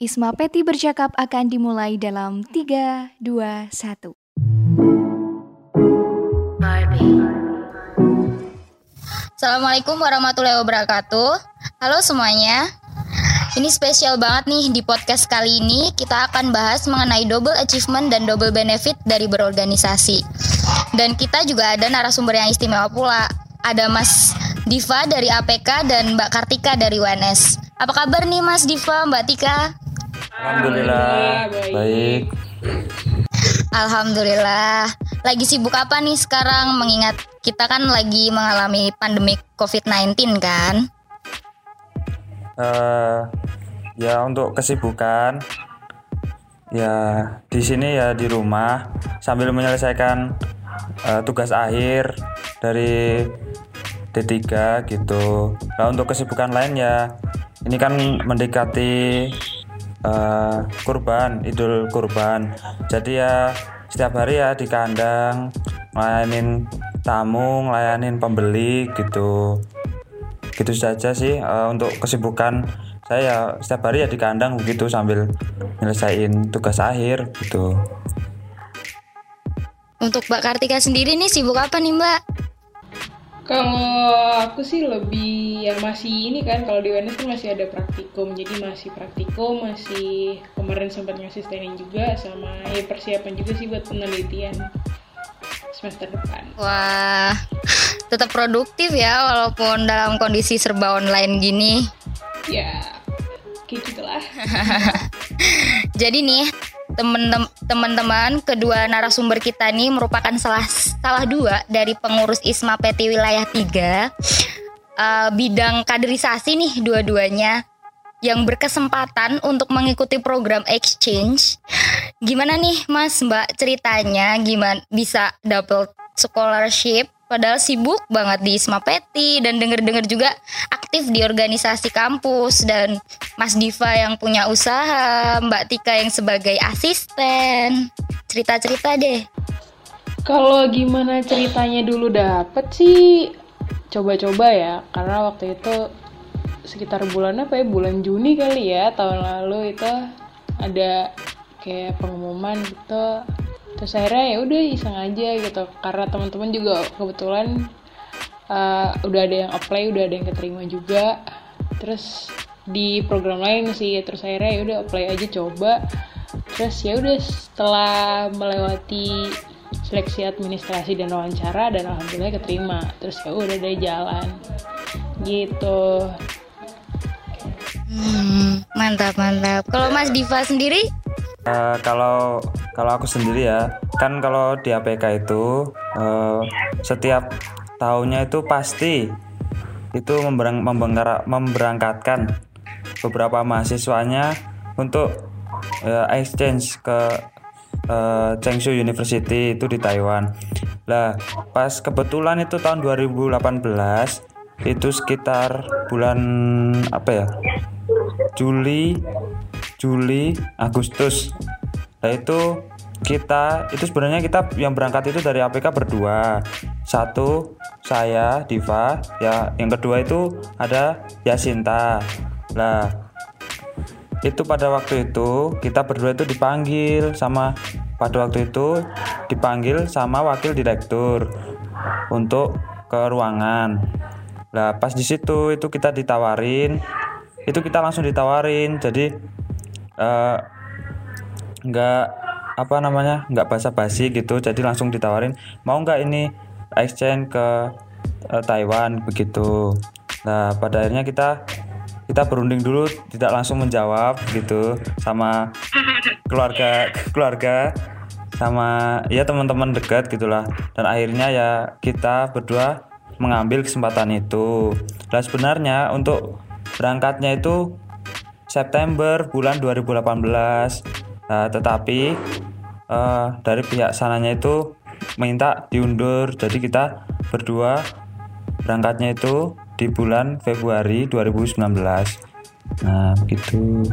Isma Peti bercakap akan dimulai dalam 3, 2, 1. Assalamualaikum warahmatullahi wabarakatuh. Halo semuanya. Ini spesial banget nih di podcast kali ini kita akan bahas mengenai double achievement dan double benefit dari berorganisasi. Dan kita juga ada narasumber yang istimewa pula. Ada Mas Diva dari APK dan Mbak Kartika dari UNS. Apa kabar nih Mas Diva, Mbak Tika? Alhamdulillah baik. Alhamdulillah. Lagi sibuk apa nih sekarang mengingat kita kan lagi mengalami pandemi COVID-19 kan? Uh, ya untuk kesibukan ya di sini ya di rumah sambil menyelesaikan uh, tugas akhir dari D3 gitu. Nah untuk kesibukan lain ya ini kan mendekati uh, kurban idul kurban. Jadi ya setiap hari ya di kandang ngelayanin tamu ngelayanin pembeli gitu. Gitu saja sih uh, untuk kesibukan saya ya setiap hari ya di kandang begitu sambil nyelesain tugas akhir gitu. Untuk Mbak Kartika sendiri nih sibuk apa nih Mbak? Kalau aku sih lebih yang masih ini kan kalau di UNS kan masih ada praktikum jadi masih praktikum masih kemarin sempat ngasih training juga sama ya persiapan juga sih buat penelitian semester depan. Wah, tetap produktif ya walaupun dalam kondisi serba online gini. Ya, kayak gitulah. Jadi nih teman-teman kedua narasumber kita ini merupakan salah salah dua dari pengurus Isma PT wilayah 3 uh, eh, bidang kaderisasi nih dua-duanya yang berkesempatan untuk mengikuti program exchange. Gimana nih Mas Mbak ceritanya? Gimana bisa double scholarship? Padahal sibuk banget di Isma Peti dan denger-denger juga aktif di organisasi kampus dan Mas Diva yang punya usaha, Mbak Tika yang sebagai asisten. Cerita-cerita deh. Kalau gimana ceritanya dulu dapet sih coba-coba ya karena waktu itu sekitar bulan apa ya bulan Juni kali ya tahun lalu itu ada kayak pengumuman gitu terus akhirnya ya udah iseng aja gitu karena teman-teman juga kebetulan uh, udah ada yang apply udah ada yang keterima juga. Terus di program lain sih terus akhirnya ya udah apply aja coba. Terus ya udah setelah melewati seleksi administrasi dan wawancara dan alhamdulillah keterima. Terus ya udah dari jalan. Gitu. Hmm, mantap mantap. Kalau Mas Diva sendiri? Uh, kalau kalau aku sendiri ya kan kalau di APK itu uh, setiap tahunnya itu pasti itu memberang, memberangkatkan beberapa mahasiswanya untuk uh, exchange ke uh, Chengsu University itu di Taiwan. Lah pas kebetulan itu tahun 2018 itu sekitar bulan apa ya Juli Juli, Agustus. Nah itu kita itu sebenarnya kita yang berangkat itu dari APK berdua. Satu saya Diva, ya yang kedua itu ada Yasinta. Nah itu pada waktu itu kita berdua itu dipanggil sama pada waktu itu dipanggil sama wakil direktur untuk ke ruangan. Nah pas di situ itu kita ditawarin, itu kita langsung ditawarin. Jadi uh, nggak apa namanya nggak basa-basi gitu jadi langsung ditawarin mau nggak ini exchange ke uh, Taiwan? Begitu. Nah pada akhirnya kita kita berunding dulu tidak langsung menjawab gitu sama keluarga keluarga sama ya teman-teman dekat gitulah. Dan akhirnya ya kita berdua mengambil kesempatan itu. Nah sebenarnya untuk berangkatnya itu September bulan 2018 nah, tetapi uh, dari pihak sananya itu minta diundur jadi kita berdua berangkatnya itu di bulan Februari 2019 nah begitu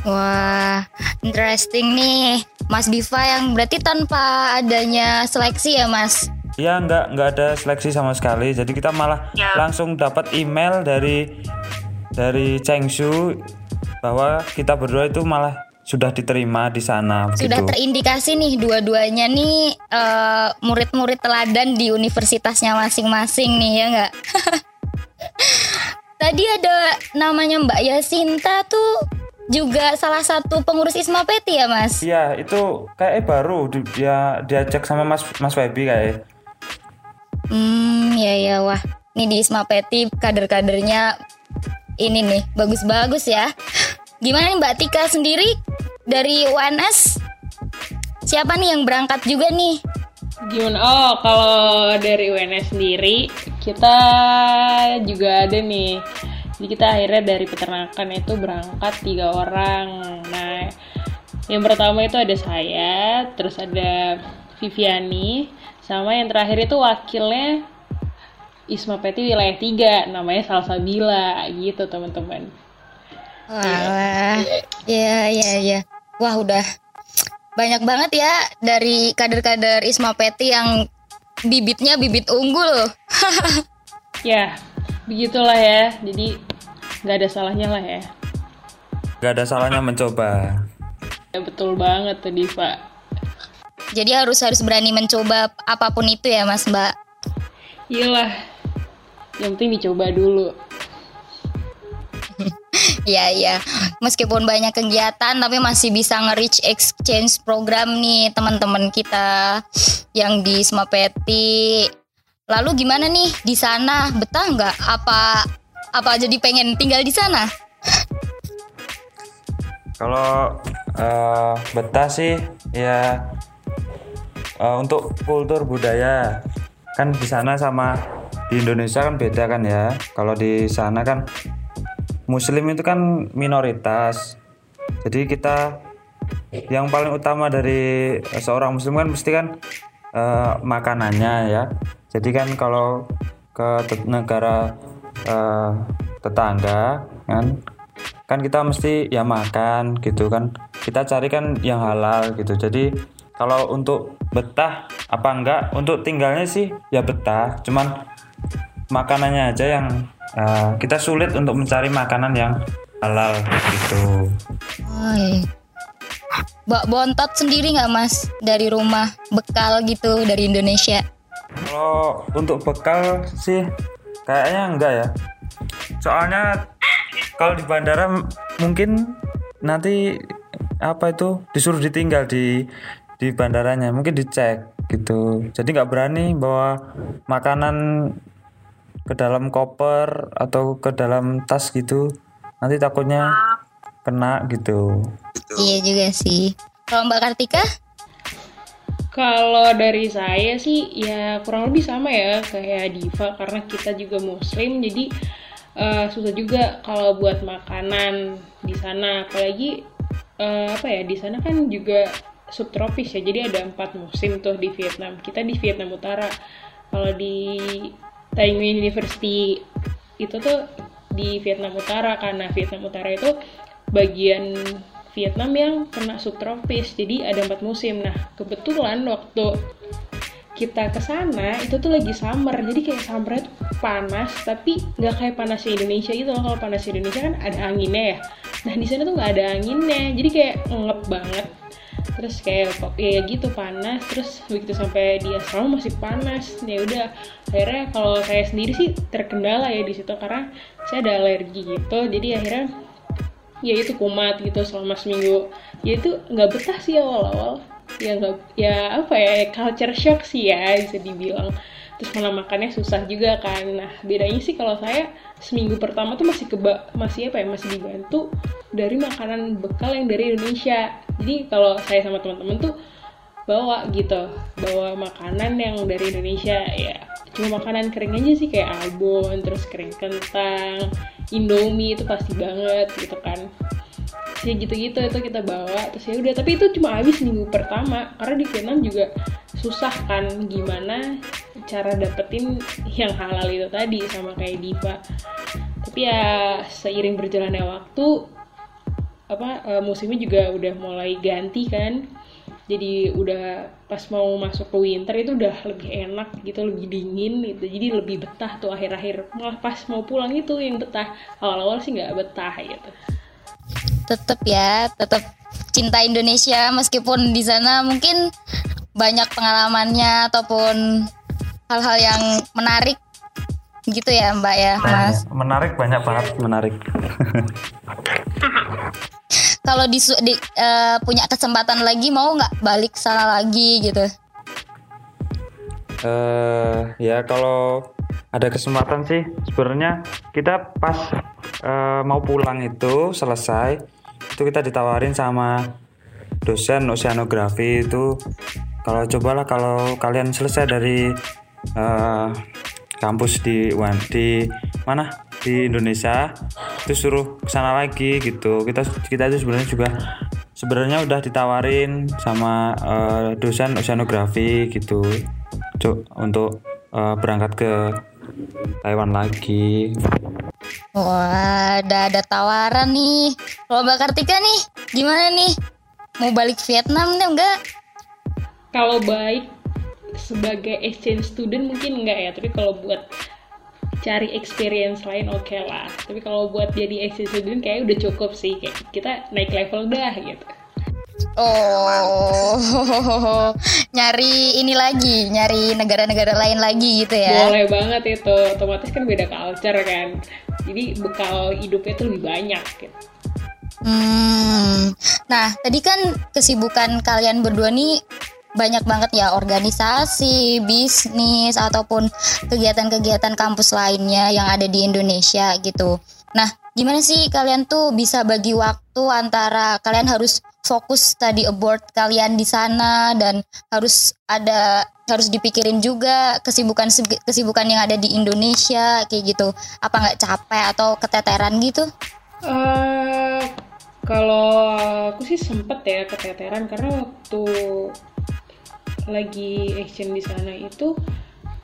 Wah, interesting nih, Mas Diva yang berarti tanpa adanya seleksi ya, Mas? Iya, nggak nggak ada seleksi sama sekali. Jadi kita malah ya. langsung dapat email dari dari Chengsu bahwa kita berdua itu malah sudah diterima di sana Sudah begitu. terindikasi nih dua-duanya nih eh, murid-murid teladan di universitasnya masing-masing nih ya nggak? Tadi ada namanya Mbak Yasinta tuh juga salah satu pengurus Isma Peti ya Mas? Iya, itu kayak baru di- dia diajak sama Mas Mas Febi kayak. Hmm, ya ya wah. Ini di Isma Peti kader-kadernya ini nih bagus-bagus ya. Gimana nih Mbak Tika sendiri dari UNS? Siapa nih yang berangkat juga nih? Gimana? Oh, kalau dari UNS sendiri, kita juga ada nih. Jadi kita akhirnya dari peternakan itu berangkat tiga orang. Nah, yang pertama itu ada saya, terus ada Viviani, sama yang terakhir itu wakilnya Isma Peti wilayah 3, namanya Salsabila, gitu teman-teman. Wah, ya ya ya. Wah udah banyak banget ya dari kader-kader Isma Peti yang bibitnya bibit unggul. Ya, begitulah ya. Jadi nggak ada salahnya lah ya. Gak ada salahnya mencoba. Ya betul banget tuh Diva. Jadi harus harus berani mencoba apa pun itu ya Mas Mbak. Iyalah, yang penting dicoba dulu. Iya iya. Meskipun banyak kegiatan tapi masih bisa nge-reach exchange program nih teman-teman kita yang di Isma Peti. Lalu gimana nih di sana? Betah nggak? Apa apa jadi pengen tinggal di sana? Kalau eh, betah sih ya eh, untuk kultur budaya kan di sana sama di Indonesia kan beda kan ya. Kalau di sana kan Muslim itu kan minoritas. Jadi kita yang paling utama dari seorang Muslim kan mesti kan eh, makanannya ya. Jadi kan kalau ke negara eh, tetangga kan kan kita mesti ya makan gitu kan kita cari kan yang halal gitu jadi kalau untuk betah apa enggak untuk tinggalnya sih ya betah cuman makanannya aja yang uh, kita sulit untuk mencari makanan yang halal gitu. Oi. Mbak bontot sendiri nggak mas? Dari rumah bekal gitu dari Indonesia? kalau untuk bekal sih kayaknya enggak ya. Soalnya kalau di bandara mungkin nanti apa itu disuruh ditinggal di di bandaranya. Mungkin dicek gitu. Jadi nggak berani bawa makanan ke dalam koper atau ke dalam tas gitu nanti takutnya kena gitu. Iya juga sih. Kalau Mbak Kartika? Kalau dari saya sih ya kurang lebih sama ya kayak Diva karena kita juga muslim jadi eh, susah juga kalau buat makanan di sana. Apalagi eh, apa ya di sana kan juga subtropis ya jadi ada empat musim tuh di Vietnam. Kita di Vietnam Utara. Kalau di Tai Nguyen University itu tuh di Vietnam Utara karena Vietnam Utara itu bagian Vietnam yang kena subtropis jadi ada empat musim. Nah kebetulan waktu kita ke sana itu tuh lagi summer jadi kayak summer tuh panas tapi nggak kayak panasnya Indonesia gitu loh. Kalau panasnya Indonesia kan ada anginnya ya. Nah di sana tuh nggak ada anginnya jadi kayak ngep banget terus kayak ya gitu panas. Terus begitu sampai di asrama masih panas. Ya udah akhirnya kalau saya sendiri sih terkendala ya di situ karena saya ada alergi gitu. Jadi akhirnya ya itu kumat gitu selama seminggu. Ya itu nggak betah sih awal-awal. Ya nggak ya apa ya culture shock sih ya bisa dibilang terus malah makannya susah juga kan. Nah bedanya sih kalau saya seminggu pertama tuh masih keba masih apa ya masih dibantu dari makanan bekal yang dari Indonesia. Jadi kalau saya sama teman-teman tuh bawa gitu bawa makanan yang dari Indonesia ya. Cuma makanan kering aja sih kayak albon terus kering kentang indomie itu pasti banget gitu kan. Ya gitu-gitu itu kita bawa terus ya udah. Tapi itu cuma habis minggu pertama karena di Vietnam juga susah kan gimana cara dapetin yang halal itu tadi sama kayak Diva. Tapi ya seiring berjalannya waktu apa eh, musimnya juga udah mulai ganti kan. Jadi udah pas mau masuk ke winter itu udah lebih enak gitu lebih dingin gitu. Jadi lebih betah tuh akhir-akhir. Malah pas mau pulang itu yang betah. Awal-awal sih nggak betah gitu. Tetap ya, tetap cinta Indonesia meskipun di sana mungkin banyak pengalamannya ataupun hal-hal yang menarik gitu ya Mbak ya Mas. Menarik banyak banget menarik. Kalau di, di uh, punya kesempatan lagi mau nggak balik sana lagi gitu? Eh uh, ya kalau ada kesempatan sih sebenarnya kita pas uh, mau pulang itu selesai itu kita ditawarin sama dosen oceanografi itu kalau cobalah kalau kalian selesai dari uh, kampus di di mana di Indonesia itu suruh ke sana lagi gitu kita kita itu sebenarnya juga sebenarnya udah ditawarin sama uh, dosen oceanografi gitu Cuk, untuk uh, berangkat ke Taiwan lagi. Wah, udah ada tawaran nih. Kalau Mbak Kartika nih, gimana nih? Mau balik Vietnam nih enggak? Kalau baik sebagai exchange student mungkin enggak ya, tapi kalau buat cari experience lain oke okay lah. Tapi kalau buat jadi exchange student kayak udah cukup sih, kayak kita naik level dah gitu. Oh, nyari ini lagi, nyari negara-negara lain lagi gitu ya? Boleh banget itu, otomatis kan beda culture kan. Jadi bekal hidupnya tuh lebih banyak gitu. Hmm, nah tadi kan kesibukan kalian berdua nih banyak banget ya organisasi, bisnis ataupun kegiatan-kegiatan kampus lainnya yang ada di Indonesia gitu. Nah, gimana sih kalian tuh bisa bagi waktu antara kalian harus fokus tadi abroad kalian di sana dan harus ada harus dipikirin juga kesibukan kesibukan yang ada di Indonesia kayak gitu apa nggak capek atau keteteran gitu? Uh, kalau aku sih sempet ya keteteran karena waktu lagi action di sana itu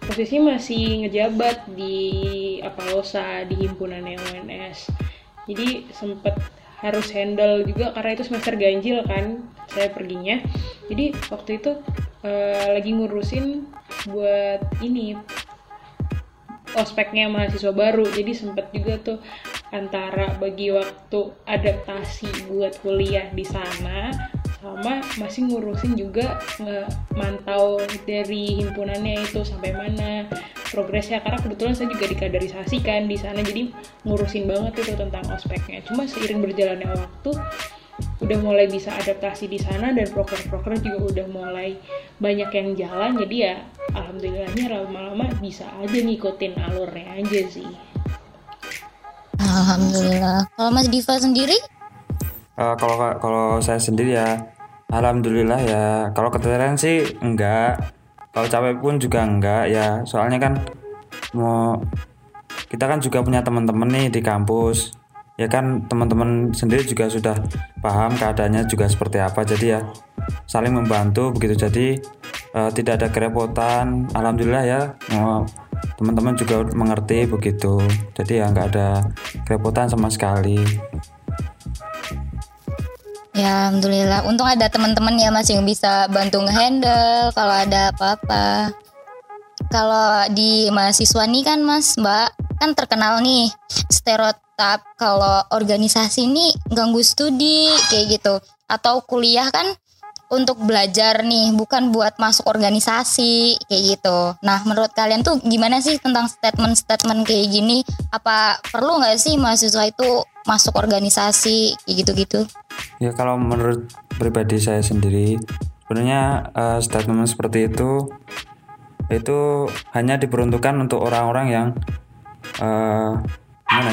posisi masih ngejabat di Apalosa di himpunan UNS jadi sempet harus handle juga karena itu semester ganjil kan saya perginya. Jadi waktu itu uh, lagi ngurusin buat ini ospeknya mahasiswa baru. Jadi sempet juga tuh antara bagi waktu adaptasi buat kuliah di sana sama masih ngurusin juga mantau dari himpunannya itu sampai mana progresnya. Karena kebetulan saya juga dikaderisasi kan di sana jadi ngurusin banget itu tentang ospeknya. Cuma seiring berjalannya waktu udah mulai bisa adaptasi di sana dan proker-proker juga udah mulai banyak yang jalan. Jadi ya alhamdulillahnya lama-lama bisa aja ngikutin alurnya aja sih. Alhamdulillah. Kalau Mas Diva sendiri? Uh, kalau kalau saya sendiri ya Alhamdulillah ya. Kalau keteteran sih enggak. Kalau capek pun juga enggak ya. Soalnya kan mau kita kan juga punya teman-teman nih di kampus. Ya kan teman-teman sendiri juga sudah paham keadaannya juga seperti apa. Jadi ya saling membantu begitu. Jadi uh, tidak ada kerepotan. Alhamdulillah ya. teman-teman juga mengerti begitu. Jadi ya nggak ada kerepotan sama sekali. Ya, alhamdulillah. Untung ada teman-teman ya Mas yang bisa bantu ngehandle kalau ada apa-apa. Kalau di mahasiswa nih kan Mas, Mbak, kan terkenal nih stereotip kalau organisasi ini ganggu studi kayak gitu. Atau kuliah kan untuk belajar nih, bukan buat masuk organisasi kayak gitu. Nah, menurut kalian tuh gimana sih tentang statement-statement kayak gini? Apa perlu nggak sih mahasiswa itu masuk organisasi kayak gitu-gitu? Ya kalau menurut pribadi saya sendiri sebenarnya uh, statement seperti itu itu hanya diperuntukkan untuk orang-orang yang uh?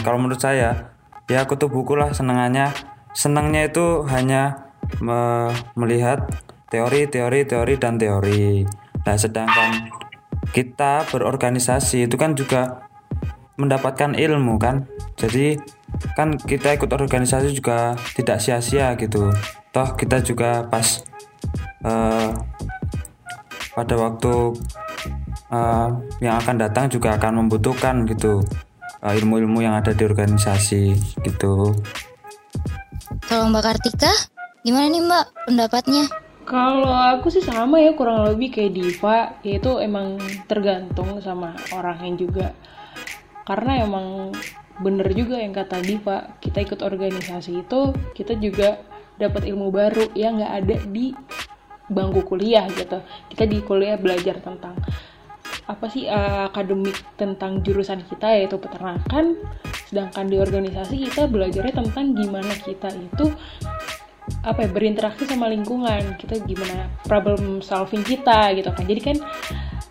Kalau menurut saya ya aku tuh buku lah senengannya senangnya itu hanya me melihat teori, teori, teori dan teori. Nah sedangkan kita berorganisasi itu kan juga mendapatkan ilmu kan. Jadi kan kita ikut organisasi juga tidak sia-sia gitu. Toh kita juga pas uh, pada waktu uh, yang akan datang juga akan membutuhkan gitu uh, ilmu-ilmu yang ada di organisasi gitu. Kalau Mbak Kartika gimana nih Mbak pendapatnya? Kalau aku sih sama ya kurang lebih kayak Diva yaitu emang tergantung sama orangnya juga. Karena emang bener juga yang kata Diva kita ikut organisasi itu kita juga dapat ilmu baru yang nggak ada di bangku kuliah gitu. Kita di kuliah belajar tentang apa sih uh, akademik tentang jurusan kita yaitu peternakan. Sedangkan di organisasi kita belajarnya tentang gimana kita itu apa ya berinteraksi sama lingkungan. Kita gimana problem solving kita gitu kan. Jadi kan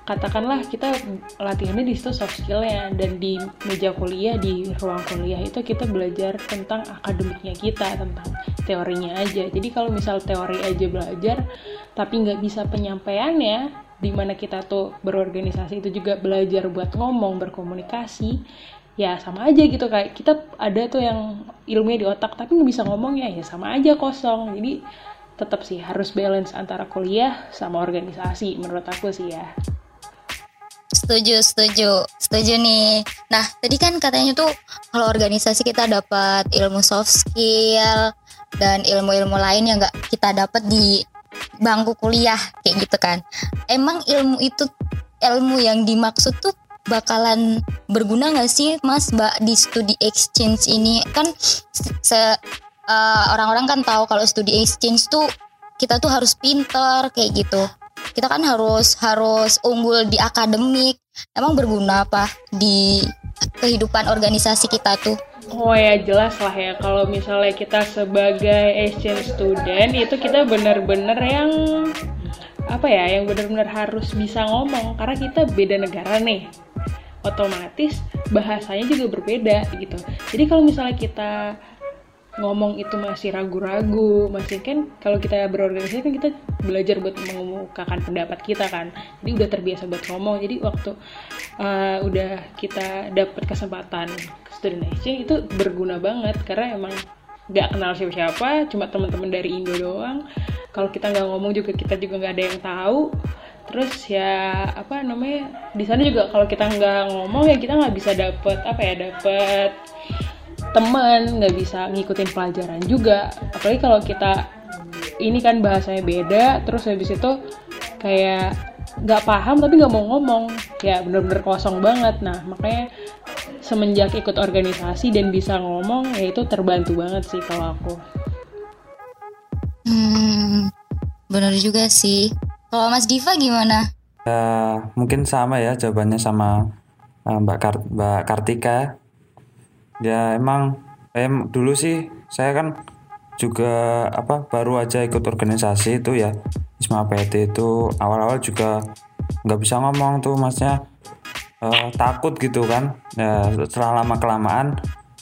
katakanlah kita latihannya di situ soft skillnya. Dan di meja kuliah di ruang kuliah itu kita belajar tentang akademiknya kita tentang teorinya aja. Jadi kalau misal teori aja belajar tapi nggak bisa penyampaiannya di mana kita tuh berorganisasi itu juga belajar buat ngomong berkomunikasi ya sama aja gitu kayak kita ada tuh yang ilmunya di otak tapi nggak bisa ngomong ya ya sama aja kosong. Jadi tetap sih harus balance antara kuliah sama organisasi menurut aku sih ya Setuju, setuju, setuju nih. Nah, tadi kan katanya tuh kalau organisasi kita dapat ilmu soft skill dan ilmu-ilmu lain yang nggak kita dapat di bangku kuliah kayak gitu kan. Emang ilmu itu ilmu yang dimaksud tuh bakalan berguna nggak sih mas mbak di studi exchange ini kan se uh, orang-orang kan tahu kalau studi exchange tuh kita tuh harus pinter kayak gitu kita kan harus harus unggul di akademik. Emang berguna apa di kehidupan organisasi kita tuh? Oh ya jelas lah ya. Kalau misalnya kita sebagai exchange student itu kita bener-bener yang apa ya yang bener-bener harus bisa ngomong. Karena kita beda negara nih. Otomatis bahasanya juga berbeda gitu. Jadi kalau misalnya kita ngomong itu masih ragu-ragu masih kan kalau kita berorganisasi kan kita belajar buat mengemukakan pendapat kita kan. Jadi udah terbiasa buat ngomong. Jadi waktu uh, udah kita dapat kesempatan student exchange itu berguna banget karena emang nggak kenal siapa-siapa cuma teman-teman dari Indo doang. Kalau kita nggak ngomong juga kita juga nggak ada yang tahu. Terus ya apa namanya di sana juga kalau kita nggak ngomong ya kita nggak bisa dapet apa ya dapet teman nggak bisa ngikutin pelajaran juga. Apalagi kalau kita ini kan bahasanya beda terus habis itu kayak nggak paham tapi nggak mau ngomong. Ya bener-bener kosong banget. Nah makanya semenjak ikut organisasi dan bisa ngomong ya itu terbantu banget sih kalau aku. Hmm bener juga sih. Kalau Mas Diva gimana? Uh, mungkin sama ya jawabannya sama uh, Mbak Kart Mbak Kartika ya emang em dulu sih saya kan juga apa baru aja ikut organisasi itu ya Isma PT itu. Awal-awal juga nggak bisa ngomong tuh masnya uh, takut gitu kan. Ya setelah lama kelamaan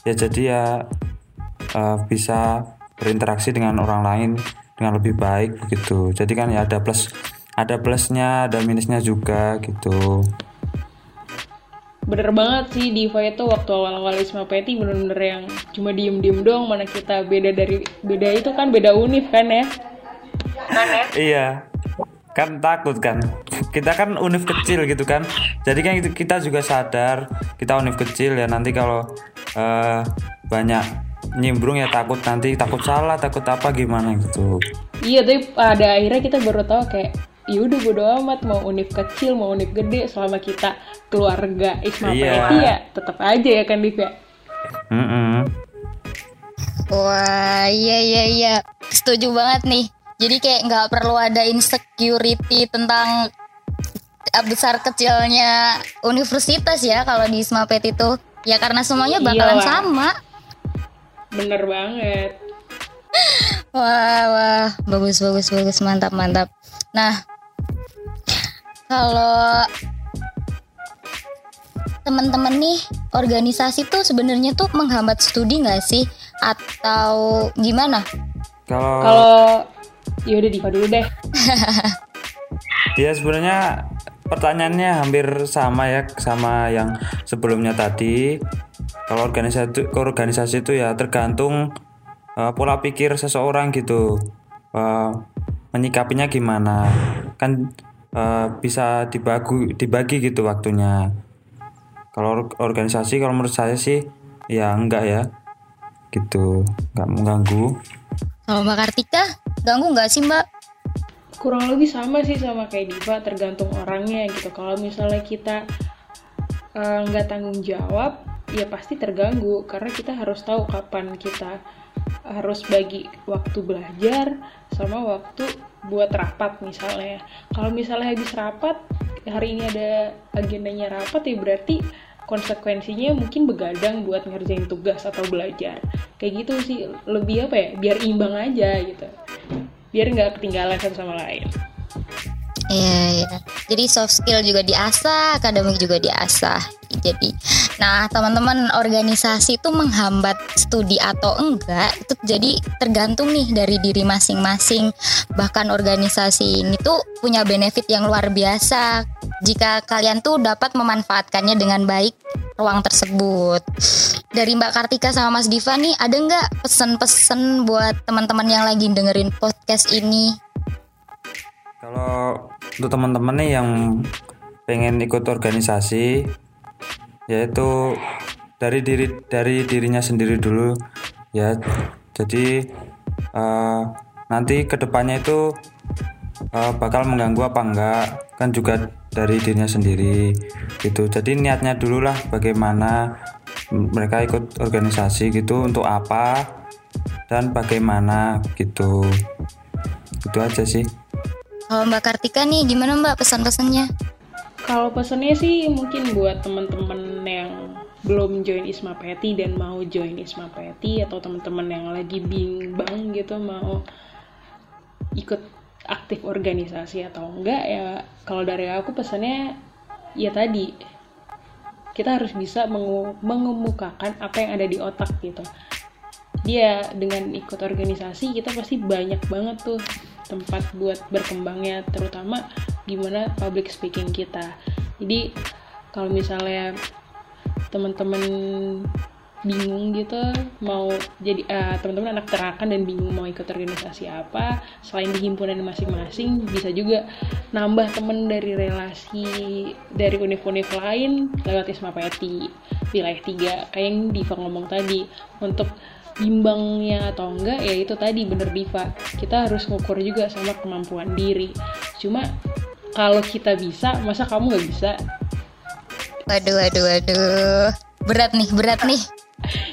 ya jadi ya uh, bisa berinteraksi dengan orang lain dengan lebih baik begitu jadi kan ya ada plus ada plusnya ada minusnya juga gitu bener banget sih Diva itu waktu awal-awal Isma Peti bener-bener yang cuma diem-diem doang mana kita beda dari beda itu kan beda univ kan ya? Kan ya? Iya. Kan takut kan. Kita kan univ kecil gitu kan. Jadi kan kita juga sadar kita univ kecil ya. Nanti kalau uh, banyak nyimbrung ya takut nanti takut salah takut apa gimana gitu. Iya tapi pada akhirnya kita baru tahu kayak ya udah bodo amat. Mau univ kecil mau univ gede selama kita keluarga Isma iya. ya tetap aja ya kan Div ya? Mm -mm. wah iya iya iya. Setuju banget nih. Jadi kayak nggak perlu ada insecurity tentang besar kecilnya universitas ya kalau di Isma Pet itu. Ya karena semuanya bakalan Iyalah. sama. Bener banget. Wah wah. Bagus bagus bagus. Mantap mantap. Nah kalau teman-teman nih organisasi tuh sebenarnya tuh menghambat studi nggak sih atau gimana? Kalau kalau ya udah Diva dulu deh. ya sebenarnya pertanyaannya hampir sama ya sama yang sebelumnya tadi. Kalau organisasi organisasi itu ya tergantung uh, pola pikir seseorang gitu. Uh, menyikapinya gimana? Kan uh, bisa dibagi dibagi gitu waktunya. Kalau organisasi kalau menurut saya sih ya enggak ya. Gitu nggak mengganggu. Kalau mbak Kartika ganggu nggak sih mbak? Kurang lebih sama sih sama kayak Diva tergantung orangnya gitu. Kalau misalnya kita eh, nggak uh, tanggung jawab ya pasti terganggu. Karena kita harus tahu kapan kita harus bagi waktu belajar sama waktu buat rapat misalnya. Kalau misalnya habis rapat hari ini ada agendanya rapat ya berarti konsekuensinya mungkin begadang buat ngerjain tugas atau belajar. Kayak gitu sih lebih apa ya? Biar imbang aja gitu. Biar nggak ketinggalan satu sama lain. Iya, iya. Jadi soft skill juga diasah, akademik juga diasah. Jadi, nah teman-teman organisasi itu menghambat studi atau enggak itu jadi tergantung nih dari diri masing-masing. Bahkan organisasi ini tuh punya benefit yang luar biasa jika kalian tuh dapat memanfaatkannya dengan baik ruang tersebut. Dari Mbak Kartika sama Mas Diva nih, ada nggak pesan-pesan buat teman-teman yang lagi dengerin podcast ini? Kalau untuk teman-teman nih yang pengen ikut organisasi yaitu dari diri dari dirinya sendiri dulu ya. Jadi uh, nanti ke depannya itu uh, bakal mengganggu apa enggak kan juga dari dirinya sendiri gitu. Jadi niatnya dulu lah bagaimana mereka ikut organisasi gitu untuk apa dan bagaimana gitu. Itu aja sih. Kalau Mbak Kartika nih gimana Mbak pesan-pesannya? Kalau pesannya sih mungkin buat teman-teman yang belum join Isma Peti dan mau join Isma Peti atau teman-teman yang lagi bimbang gitu mau ikut aktif organisasi atau enggak ya kalau dari aku pesannya ya tadi kita harus bisa mengemukakan apa yang ada di otak gitu. Dia dengan ikut organisasi kita pasti banyak banget tuh tempat buat berkembangnya terutama gimana public speaking kita. Jadi kalau misalnya teman-teman bingung gitu mau jadi uh, teman-teman anak terakan dan bingung mau ikut organisasi apa selain di himpunan masing-masing bisa juga nambah temen dari relasi dari univ-univ lain lewat Isma Peti wilayah tiga. Kayak yang Diva ngomong tadi untuk bimbangnya atau enggak ya itu tadi bener Diva. Kita harus ngukur juga sama kemampuan diri. Cuma kalau kita bisa masa kamu nggak bisa? Waduh waduh waduh. Berat nih berat nih.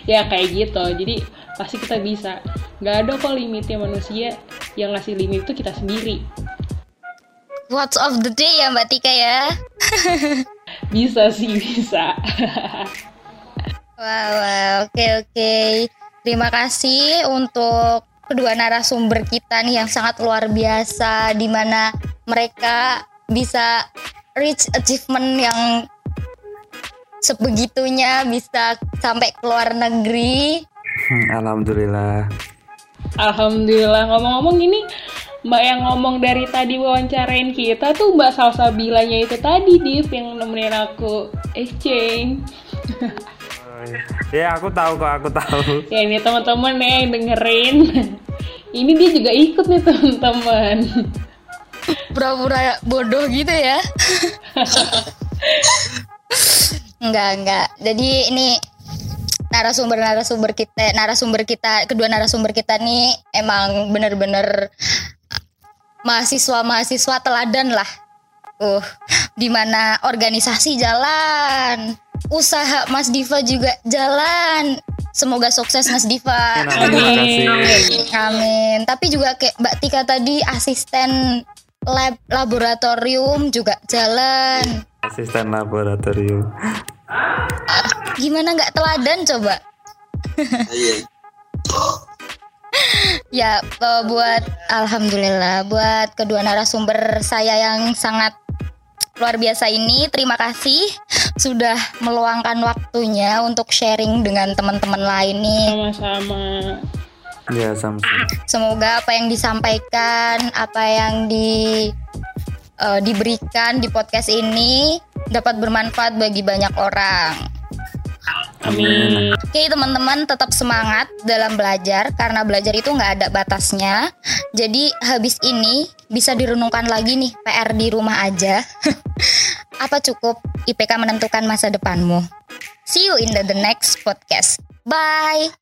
Ya kayak gitu. Jadi pasti kita bisa. Nggak ada kok limitnya manusia. Yang ngasih limit itu kita sendiri. What's of the day ya Mbak Tika ya? Bisa sih bisa. Wow, wow. Oke okay, oke. Okay. Terima kasih untuk kedua narasumber kita nih yang sangat luar biasa di mana mereka bisa reach achievement yang sebegitunya bisa sampai ke luar negeri. Hmm, alhamdulillah. Alhamdulillah ngomong-ngomong ini Mbak yang ngomong dari tadi wawancarain kita tuh Mbak Salsabilanya itu tadi Div yang nemenin aku exchange. ya aku tahu kok aku tahu ya ini teman-teman nih yang dengerin ini dia juga ikut nih teman-teman pura-pura bodoh gitu ya enggak enggak jadi ini narasumber narasumber kita narasumber kita kedua narasumber kita nih emang bener-bener mahasiswa mahasiswa teladan lah uh di mana organisasi jalan usaha Mas Diva juga jalan. Semoga sukses Mas Diva. Amin. Amin. Tapi juga kayak Mbak Tika tadi asisten lab laboratorium juga jalan. Asisten laboratorium. Uh, gimana nggak teladan coba? Iya. ya uh, buat alhamdulillah buat kedua narasumber saya yang sangat luar biasa ini. Terima kasih sudah meluangkan waktunya untuk sharing dengan teman-teman lain nih. Sama-sama. Ya, sama-sama. Semoga apa yang disampaikan, apa yang di uh, diberikan di podcast ini dapat bermanfaat bagi banyak orang. Amin. Oke teman-teman tetap semangat dalam belajar karena belajar itu nggak ada batasnya. Jadi habis ini bisa direnungkan lagi nih PR di rumah aja. Apa cukup IPK menentukan masa depanmu? See you in the, the next podcast. Bye.